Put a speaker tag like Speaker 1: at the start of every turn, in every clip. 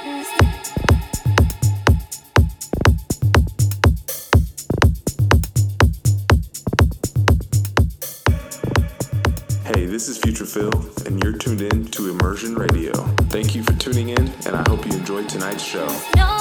Speaker 1: Hey, this is Future Phil, and you're tuned in to Immersion Radio. Thank you for tuning in, and I hope you enjoyed tonight's show.
Speaker 2: No.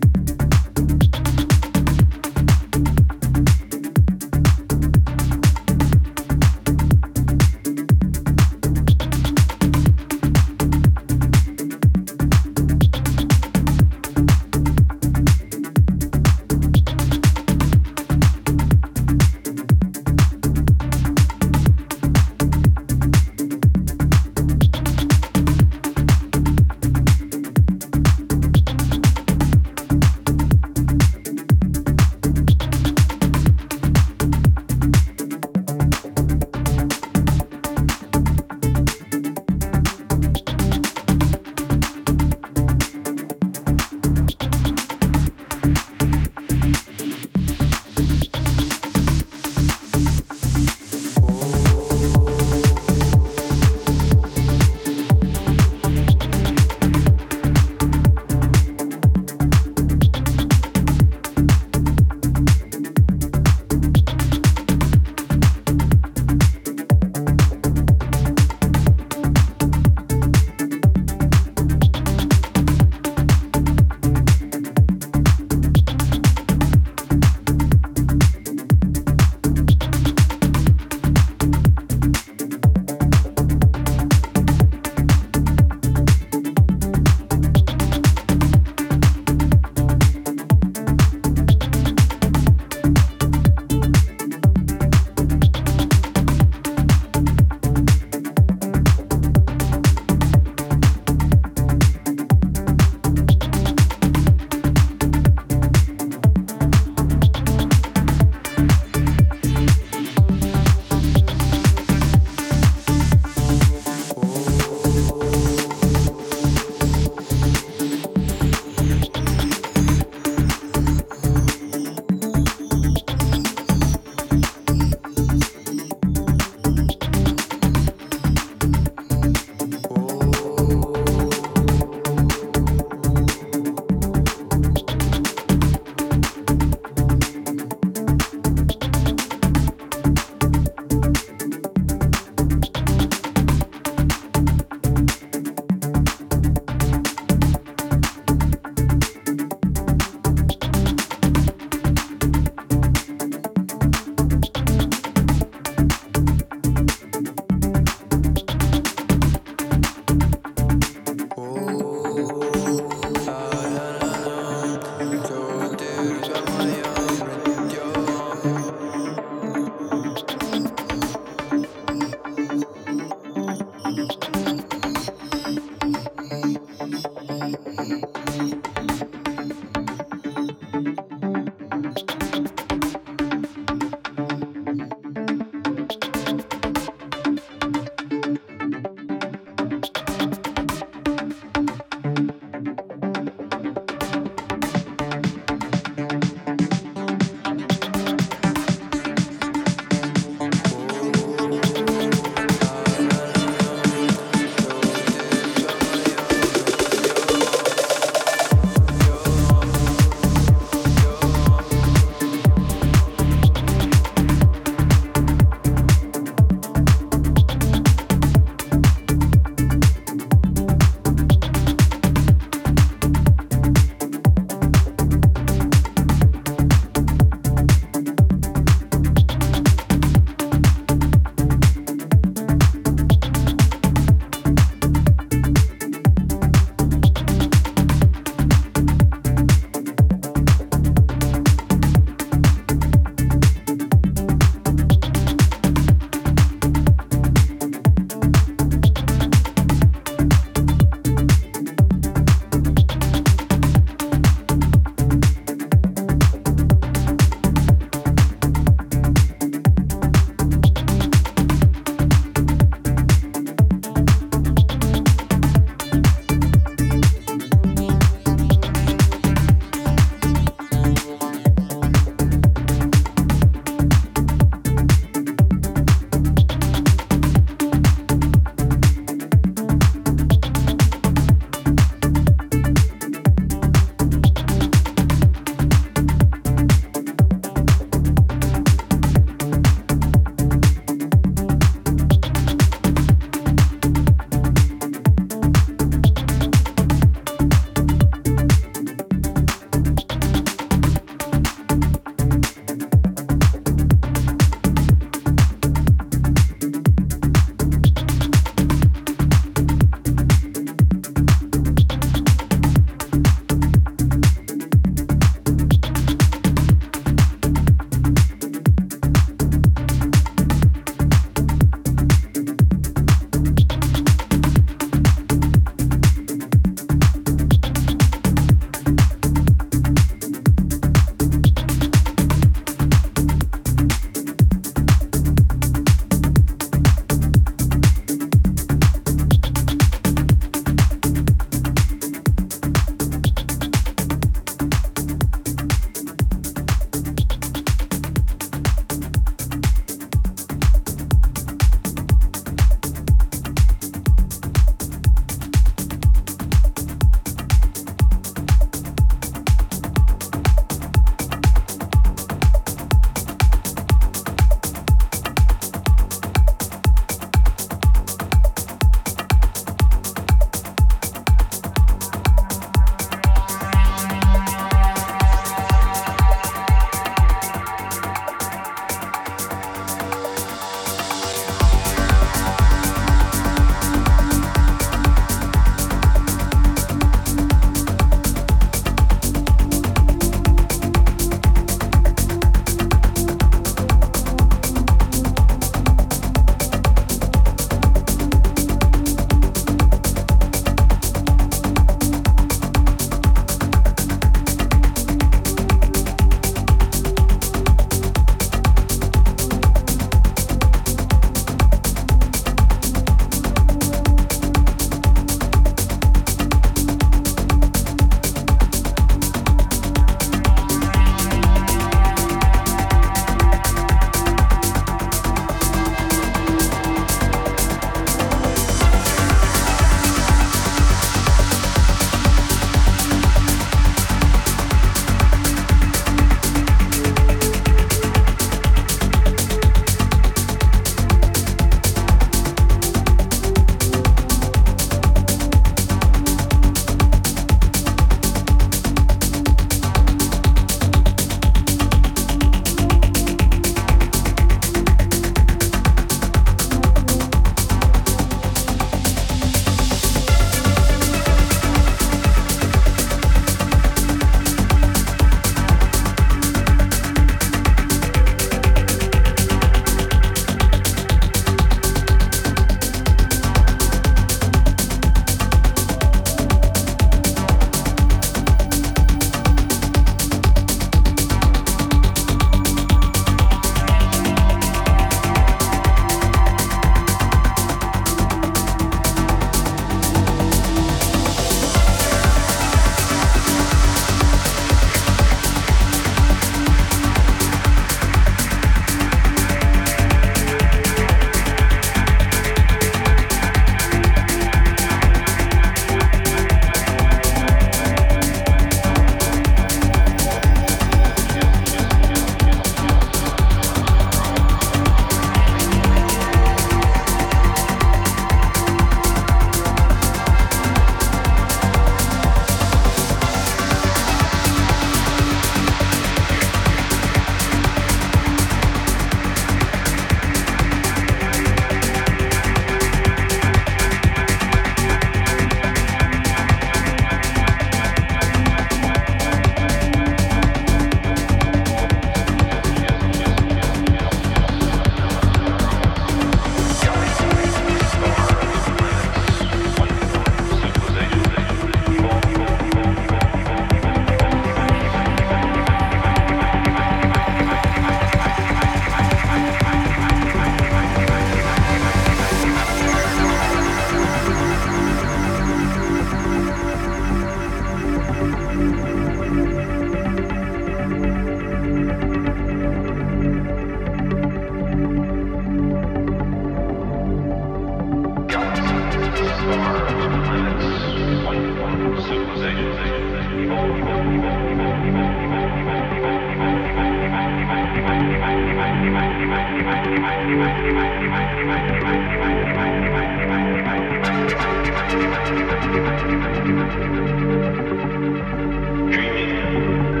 Speaker 3: Dreaming.